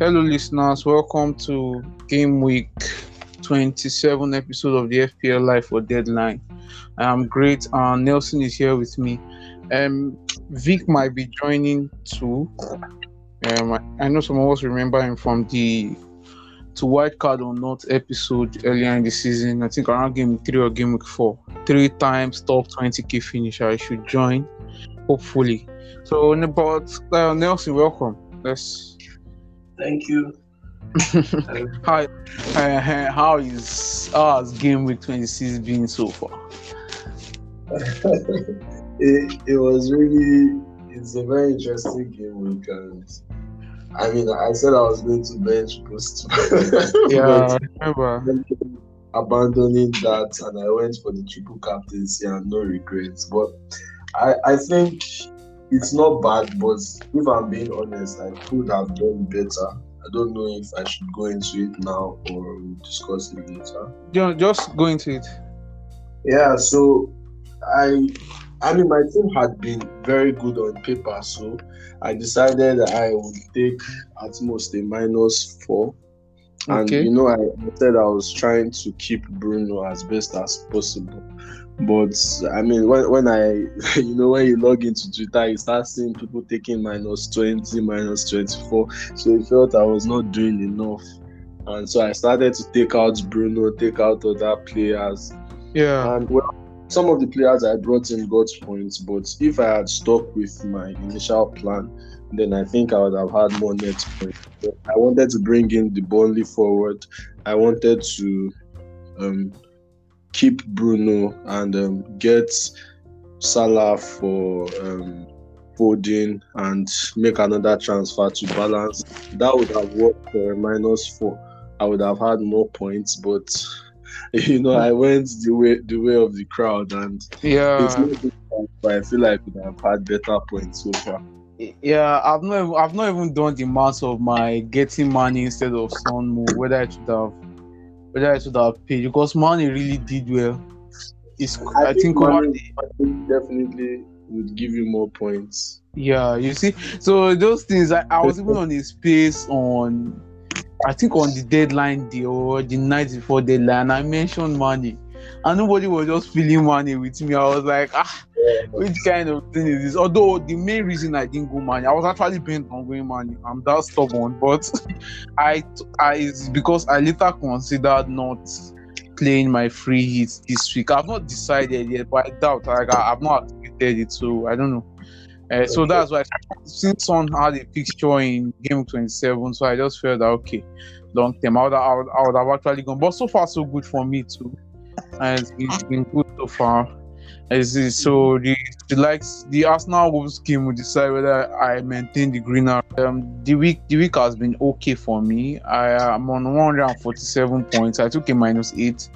Hello, listeners. Welcome to Game Week 27 episode of the FPL Live for Deadline. I'm great. Uh, Nelson is here with me. Um, Vic might be joining too. Um, I, know some of us remember him from the to wildcard or not episode earlier in the season. I think around game three or game week four. Three times top 20k finisher. I should join, hopefully. So, but uh, Nelson, welcome. Let's. Thank you. Hi, uh, how is how has game week 26 been so far? it, it was really it's a very interesting game week and I mean I said I was going to bench boost Yeah, I remember. abandoning that and I went for the triple captaincy and no regrets. But I, I think it's not bad, but if I'm being honest, I could have done better. I don't know if I should go into it now or we'll discuss it later. Ju- Just go into it. Yeah, so I I mean my team had been very good on paper, so I decided I would take at most a minus four. And Okay. you know, I said I was trying to keep Bruno as best as possible. But I mean, when, when I, you know, when you log into Twitter, you start seeing people taking minus 20, minus 24. So I felt I was not doing enough. And so I started to take out Bruno, take out other players. Yeah, And well, some of the players I brought in got points, but if I had stuck with my initial plan, then I think I would have had more net points. I wanted to bring in the Burnley forward. I wanted to um, keep Bruno and um, get Salah for um, Foden and make another transfer to balance. That would have worked for a minus four. I would have had more points, but you know, I went the way the way of the crowd, and yeah, good, but I feel like I have had better points so far. yeah. I've not, even- I've not even done the maths of my getting Mané instead of Son move. Whether I should have, whether I should have paid because Mané really did well. It's, I, think, Mané definitely would give you more points. Yeah, you see, so those things I, I was even on a space on, I think on the deadline day or the night before deadline. I mentioned Mané, and nobody was just feeling Mané with me. I was like, ah, which kind of thing is this? Although the main reason I didn't go Mané, I was actually bent on going Mané. I'm that stubborn, but I, I it's because I later considered not playing my free hits this week. I've not decided yet, but I doubt. Like I, I've not activated it, so I don't know. Uh, so that's why since Son had a fixture in game 27, so I just felt that okay, long term, I would, I would, I would have actually gone. But so far, so good for me too, and it's been good so far. It's- so the, the likes the Arsenal Wolves game will decide whether I maintain the greener. Um, the week the week has been okay for me. I am on 147 points. I took a minus eight,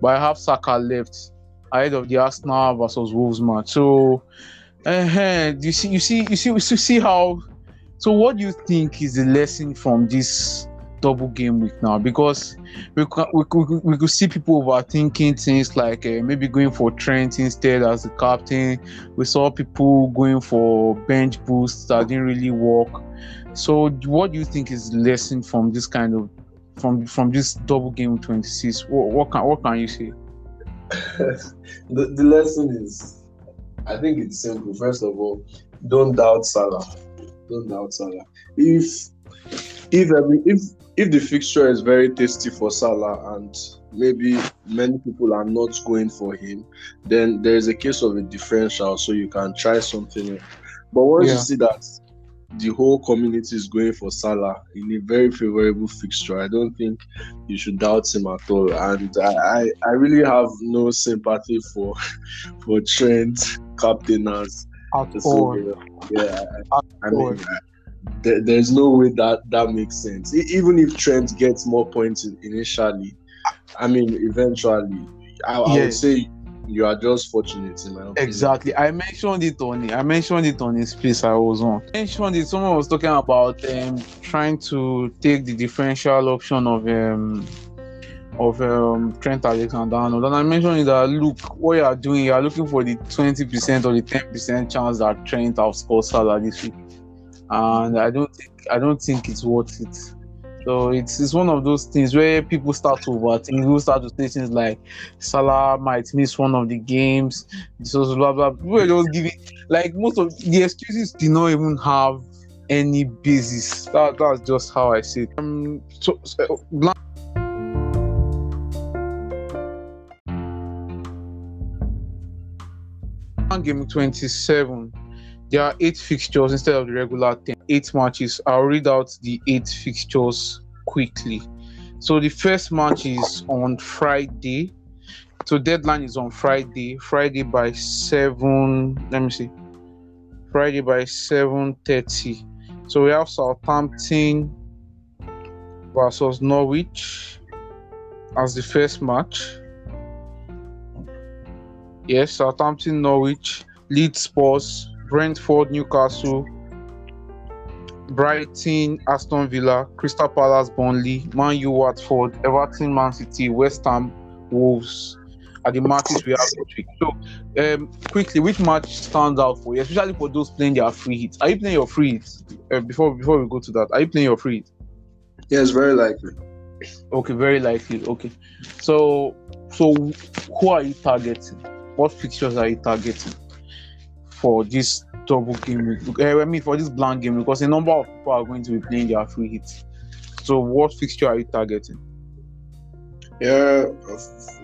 but I have Saka left ahead of the Arsenal versus Wolves match. So uh you see, you see, you see, you see how. So, what do you think is the lesson from this double game week now? Because we could, we could, we could see people overthinking things like uh, maybe going for Trent instead as the captain. We saw people going for bench boosts that didn't really work. So, what do you think is lesson from this kind of from from this double game week 26? What, what can what can you say? the, the lesson is, I think it's simple. First of all, don't doubt Salah. Don't doubt Salah. If if every, if if the fixture is very tasty for Salah and maybe many people are not going for him, then there is a case of a differential, so you can try something. else. But once Yeah. you see that the whole community is going for Salah in a very favorable fixture, I don't think you should doubt him at all. And I, I, really have no sympathy for for Trent captain as At all. Yeah, At I all. mean, I- there, there's no way that that makes sense. Even if Trent gets more points initially, I mean, eventually, I, I would say you are just fortunate in my opinion. Exactly. I mentioned it on I mentioned it on his place I was on. I mentioned it. Someone was talking about um trying to take the differential option of um of um Trent Alexander Arnold. And I mentioned that look, what you are doing, you are looking for the 20% or the 10% chance that Trent outscores Salah this week. And I don't think I don't think it's worth it. So it's it's one of those things where people start to overthink. People start to say things like Salah might miss one of the games. So blah blah. People are just giving like most of the excuses do not even have any basis. That that's just how I see it. Um, so, so blank. Game 27 there are eight fixtures instead of the regular 10 eight matches. I'll read out the eight fixtures quickly. So the first match is on friday. So deadline is on friday. Friday by 7 let me see. Friday by 7.30 so we have southampton versus norwich as the first match. Yes southampton norwich leeds spurs Brentford, Newcastle, Brighton, Aston Villa, Crystal Palace, Burnley, Man U, Watford, Everton, Man City, West Ham, Wolves are the matches we have this week. So, um, quickly, which match stands out for you, especially for those playing their free hits? Are you playing your free hits? Uh, before before we go to that, are you playing your free hits? Yes, very likely. Okay, very likely. Okay, so so who are you targeting? What fixtures are you targeting? For this double game. Eh, I mean, for this blank game because a number of people are going to be playing their free hits. So, what fixture are you targeting? Yeah,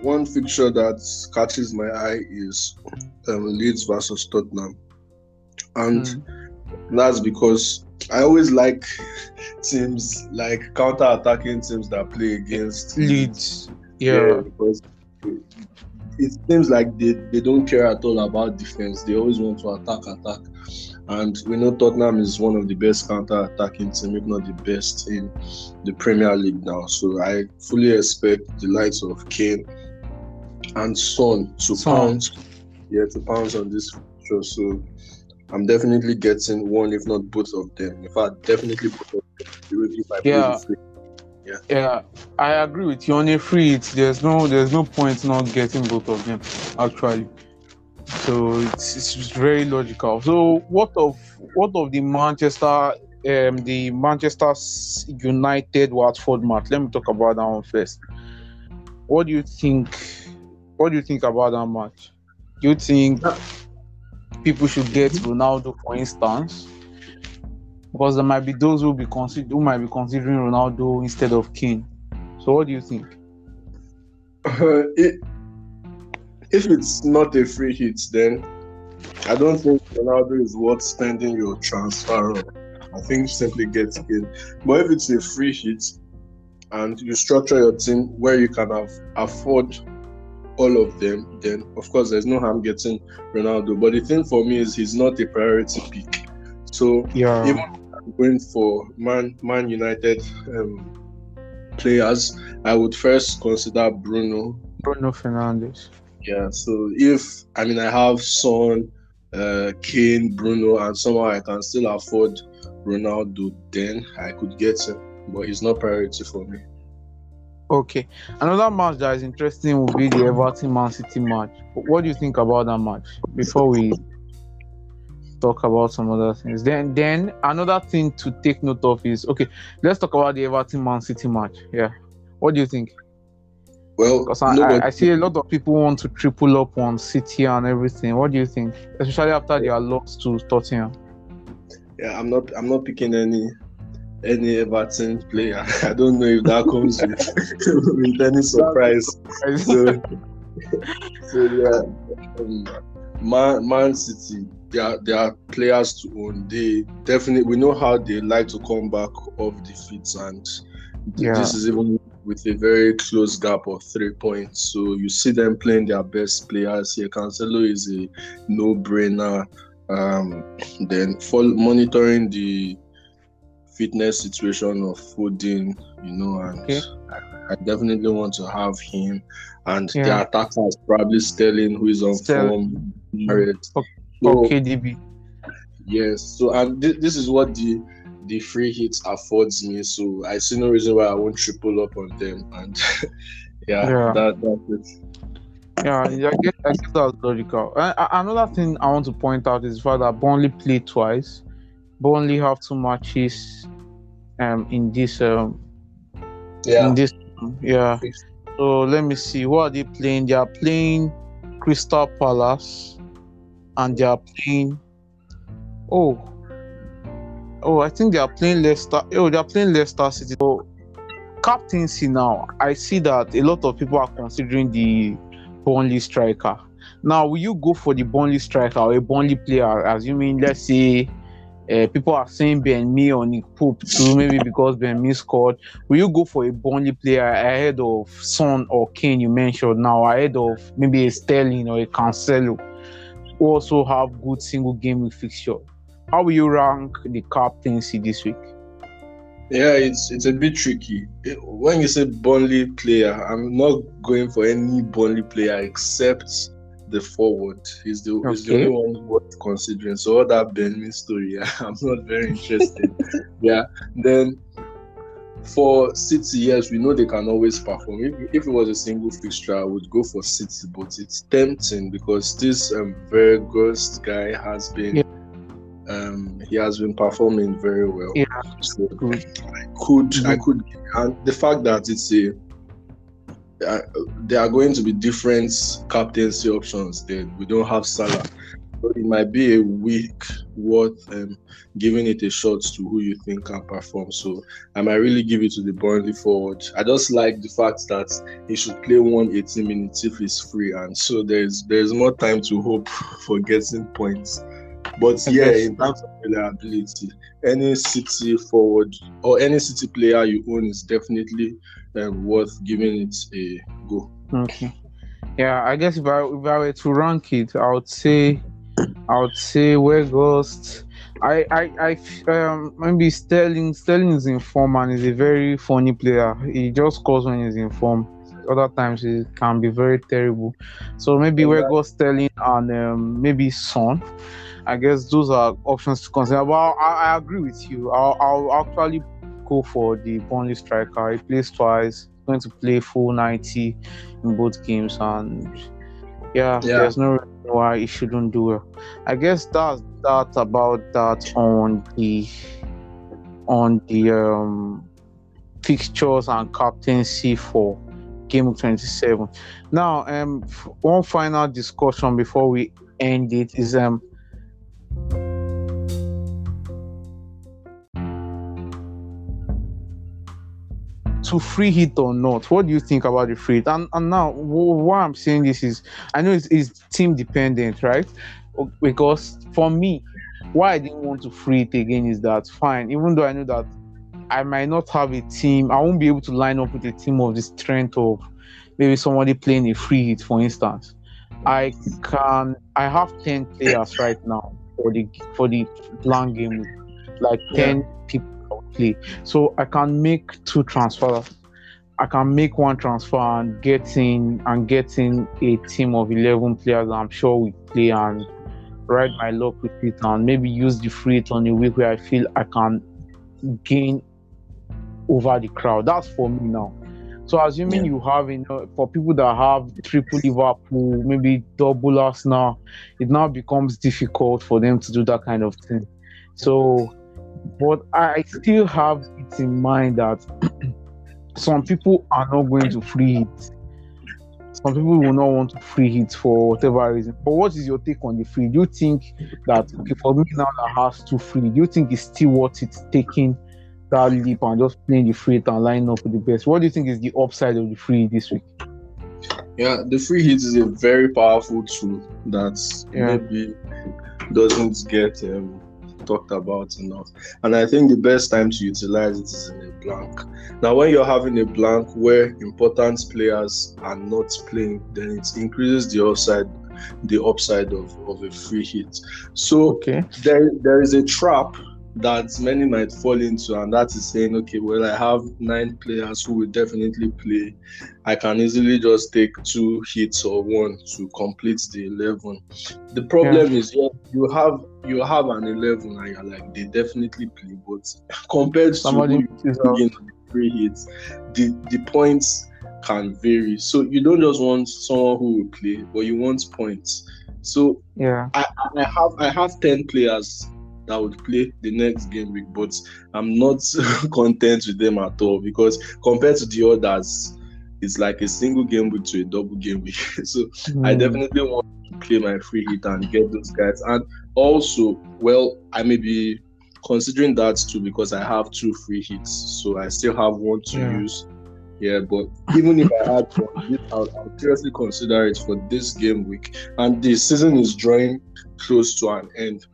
one fixture that catches my eye is um, Leeds versus Tottenham, and mm. that's because I always like teams like counter-attacking teams that play against Leeds. Yeah, yeah because it seems like they, they don't care at all about defense. They always want to attack, attack. And we know Tottenham is one of the best counter attacking team, if not the best in the Premier League now. So I fully expect the likes of Kane and Son to Son. pounce, yeah, to pounce on this feature. So I'm definitely getting one, if not both of them. In fact, definitely both of them. yeah. Yeah. Yeah, I agree with you on a free. There's no there's no point not getting both of them actually. So it's it's very logical. So what of what of the Manchester um the Manchester United Watford match? Let me talk about that one first. What do you think? What do you think about that match? Do you think people should get Ronaldo, for instance? Because there might be those who be consider who might be considering Ronaldo instead of Kane. So what do you think? Uh, it, if it's not a free hit, then I don't think Ronaldo is worth spending your transfer on. I think simply get Kane. But if it's a free hit and you structure your team where you can have afford all of them, then of course there's no harm getting Ronaldo. But the thing for me is he's not a priority pick. So yeah. even going for Man Man United um, players, I would first consider Bruno. Bruno Fernandes. Yeah. So if I mean I have Son, uh, Kane, Bruno, and somehow I can still afford Ronaldo, then I could get him. But he's not priority for me. Okay. Another match that is interesting will be the Everton Man City match. What do you think about that match? Before we talk about some other things. Then, then another thing to take note of is okay. Let's talk about the Everton Man City match. Yeah, what do you think? Well, because I, I, I, see a lot of people want to triple up on City and everything. What do you think, especially after their loss to Tottenham? Yeah, I'm not. I'm not picking any any Everton player. I don't know if that comes with, with any surprise. so, so yeah, um, Man, Man City they are, they are players to own. They definitely we know how they like to come back off defeats, and yeah. this is even with a very close gap of three points. So you see them playing their best players here. Cancelo is a no-brainer. Um, then follow, monitoring the fitness situation of Foden, you know, and okay. I, I, definitely want to have him. And yeah. the attacker is probably Sterling, who is on form. Mahrez. Okay. So, KDB. Yes. So and th- this is what the the free hits affords me. So I see no reason why I won't triple up on them. And yeah, yeah. That, that's it. Yeah, I guess, I guess that's logical. Uh, another thing I want to point out is the fact that Burnley played twice. Burnley have two matches um, in this um, Yeah. in this. Yeah. So let me see. What are they playing? They are playing Crystal Palace, and they are playing. Oh. Oh, I think they are playing Leicester. Oh, they are playing Leicester City. So, captaincy now. I see that a lot of people are considering the Burnley striker. Now, will you go for the Burnley striker or a Burnley player? Assuming, let's say, uh, people are saying Ben Mee or Nick Pope too, maybe because Ben Mee scored. Will you go for a Burnley player ahead of Son or Kane you mentioned now, ahead of maybe a Sterling or a Cancelo, also have good single game with fixture? How will you rank the captaincy this week? Yeah, it's it's a bit tricky. When you say Burnley player, I'm not going for any Burnley player except the forward. He's the, he's the only one worth considering. So all that Ben Mee story, I'm not very interested. yeah. Then for City, yes, we know they can always perform. If, if it was a single fixture, I would go for City, but it's tempting because this um, Weghorst guy has been Yeah. um he has been performing very well. Yeah. So Good. could I Mhm. could and the fact that it's a uh, there are going to be different captaincy options then we don't have Salah so it might be a week worth um, giving it a shot to who you think can perform so I might really give it to the Burnley forward I just like the fact that he should play 180 minutes if he's free and so there's there's more time to hope for getting points but yeah in terms of reliability any City forward or any City player you own is definitely um, worth giving it a go. Okay. Yeah, I guess if I if I were to rank it, I would say I would say Weghorst. I I I um maybe Sterling Sterling is in form and is a very funny player. He just scores when he's in form. Other times it can be very terrible. So maybe Yeah. Weghorst, Sterling, and um, maybe Son. I guess those are options to consider. But I, I agree with you. I'll, I'll actually go for the Burnley striker. He plays twice. Going to play full 90 in both games, and yeah, Yeah. there's no why he shouldn't do well. I guess that's that about that on the on the um fixtures and captaincy for game week 27. Now, um, one final discussion before we end it is um to free hit or not? What do you think about the free hit and, and now why i'm saying this is i know it's, it's team dependent right? Because for me why i didn't want to free it again is that fine even though i know that i might not have a team i won't be able to line up with a team of the strength of maybe somebody playing a free hit for instance. I can i have 10 players right now for the for the long game like 10 people I will play so I can make two transfers. I can make one transfer and get in and get in a team of eleven players. I'm sure we play and ride my luck with it and maybe use the free on a week where I feel I can gain over the crowd. That's for me now. So assuming you have you know for people that have triple Liverpool, maybe double Arsenal, it now becomes difficult for them to do that kind of thing. So but I still have it in mind that some people are not going to free hit. Some people will not want to free hit for whatever reason. But what is your take on the free? Do you think that okay for me now that has two free, do you think it's still worth it taking that leap and just playing the free hit and lining up with the best? What do you think is the upside of the free this week? Yeah, the free hit is a very powerful tool that Yeah. maybe doesn't get um, talked about enough. And I think the best time to utilize it is in a blank. Now, when you're having a blank where important players are not playing, then it increases the upside, the upside of, of a free hit. So Okay. there, there is a trap that many might fall into, and that is saying, okay, well, I have nine players who will definitely play. I can easily just take two hits or one to complete the eleven. The problem is, yeah, you have you have an eleven, and you're like, they definitely play, but compared to Somebody who you is out. begin with three hits, the the points can vary. So you don't just want someone who will play, but you want points. So Yeah. I have I have ten players that would play the next game week, but I'm not content with them at all because compared to the others, it's like a single game week to a double game week. so mm. I hmm. definitely want to play my free hit and get those guys. And also, well, I may be considering that too because I have two free hits, so I still have one to yeah. use. Yeah, but even if I had one, I'll, I'll seriously consider it for this game week. And the season is drawing close to an end.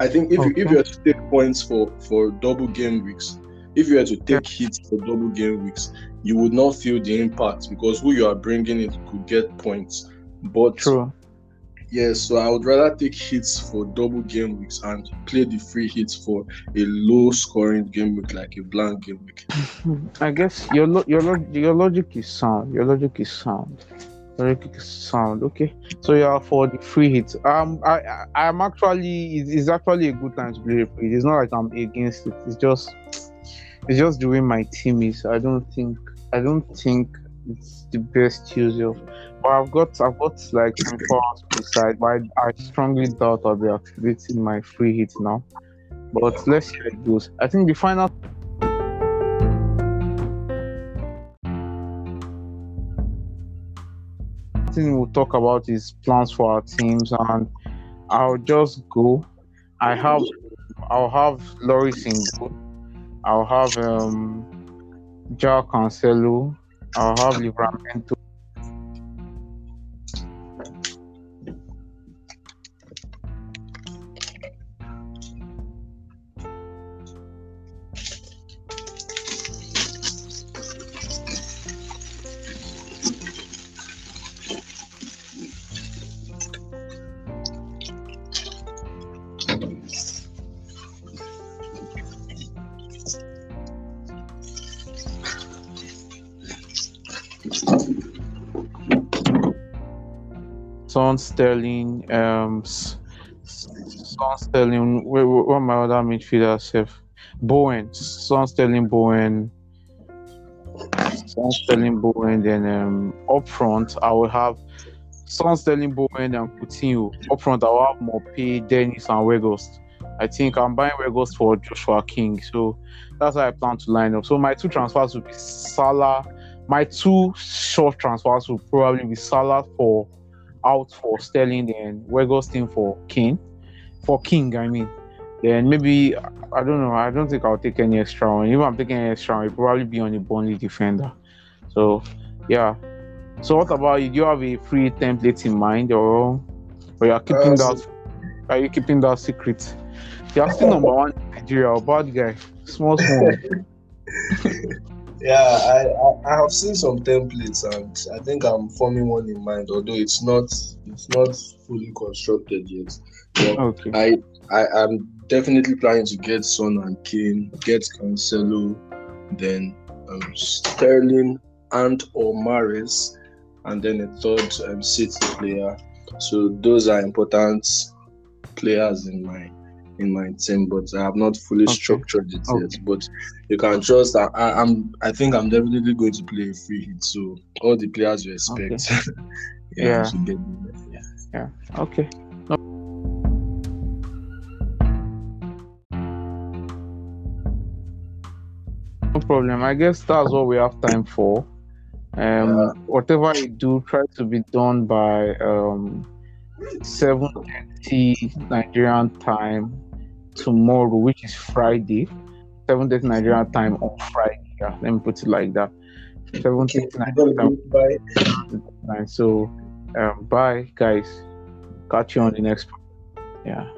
I think if okay. you if you were to take points for for double game weeks, if you were to take hits for double game weeks, you would not feel the impact because who you are bringing in could get points. But True. Yes, so I would rather take hits for double game weeks and play the free hits for a low scoring game week like a blank game week. I guess your lo- your your logic is sound. Your logic is sound. Sound. Okay, so you are for the free hits. Um, I I am actually it's actually a good time to play free. It's not like I'm against it. It's just it's just the way my team is. I don't think I don't think it's the best use of but I've got I've got like some powers beside, but I, I strongly doubt I'll be activating my free hit now. But let's see how it goes. I think the final we'll talk about is plans for our teams and I'll just go. I have I'll have Lloris in goal. I'll have um João Cancelo. I'll have Livramento Son Sterling, um, Son Sterling. What, what my other midfielder have? Bowen, Son Sterling, Bowen, Son Sterling, Bowen. Then um, up front, I will have Son Sterling, Bowen, and Coutinho. Up front, I will have Maupay, Dennis, and Weghorst. I think I'm buying Weghorst for Joshua King. So that's how I plan to line up. So my two transfers will be Salah. My two short transfers will probably be Salah for out for Sterling and Weghorst for King. For King, I mean. Then maybe I don't know. I don't think I'll take any extra one. If I'm taking any extra one, it'll probably be on a Burnley defender. So yeah. So what about you? Do you have a free template in mind or or you are keeping uh, that are you keeping that secret? You're still number one in Nigeria, bad guy. Small small. yeah, I, I, I have seen some templates and I think I'm forming one in mind, although it's not it's not fully constructed yet. But okay. I I am definitely planning to get Son and Kane, get Cancelo, then um, Sterling and or Mahrez, and then a third um, City player. So those are important players in my in my team, but I have not fully okay. structured it okay. yet. But you can trust that I, am I think I'm definitely going to play a free hit. So all the players you expect, okay. yeah, yeah. yeah, yeah, okay. No. problem. I guess that's what we have time for. Um, yeah. whatever you do, try to be done by um 7:30 Nigerian time tomorrow, which is Friday, 7:30 Nigerian time on Friday. Yeah, let me put it like that. 7:30 Nigerian time. Bye. So, um, bye, guys. Catch you on the next. Yeah.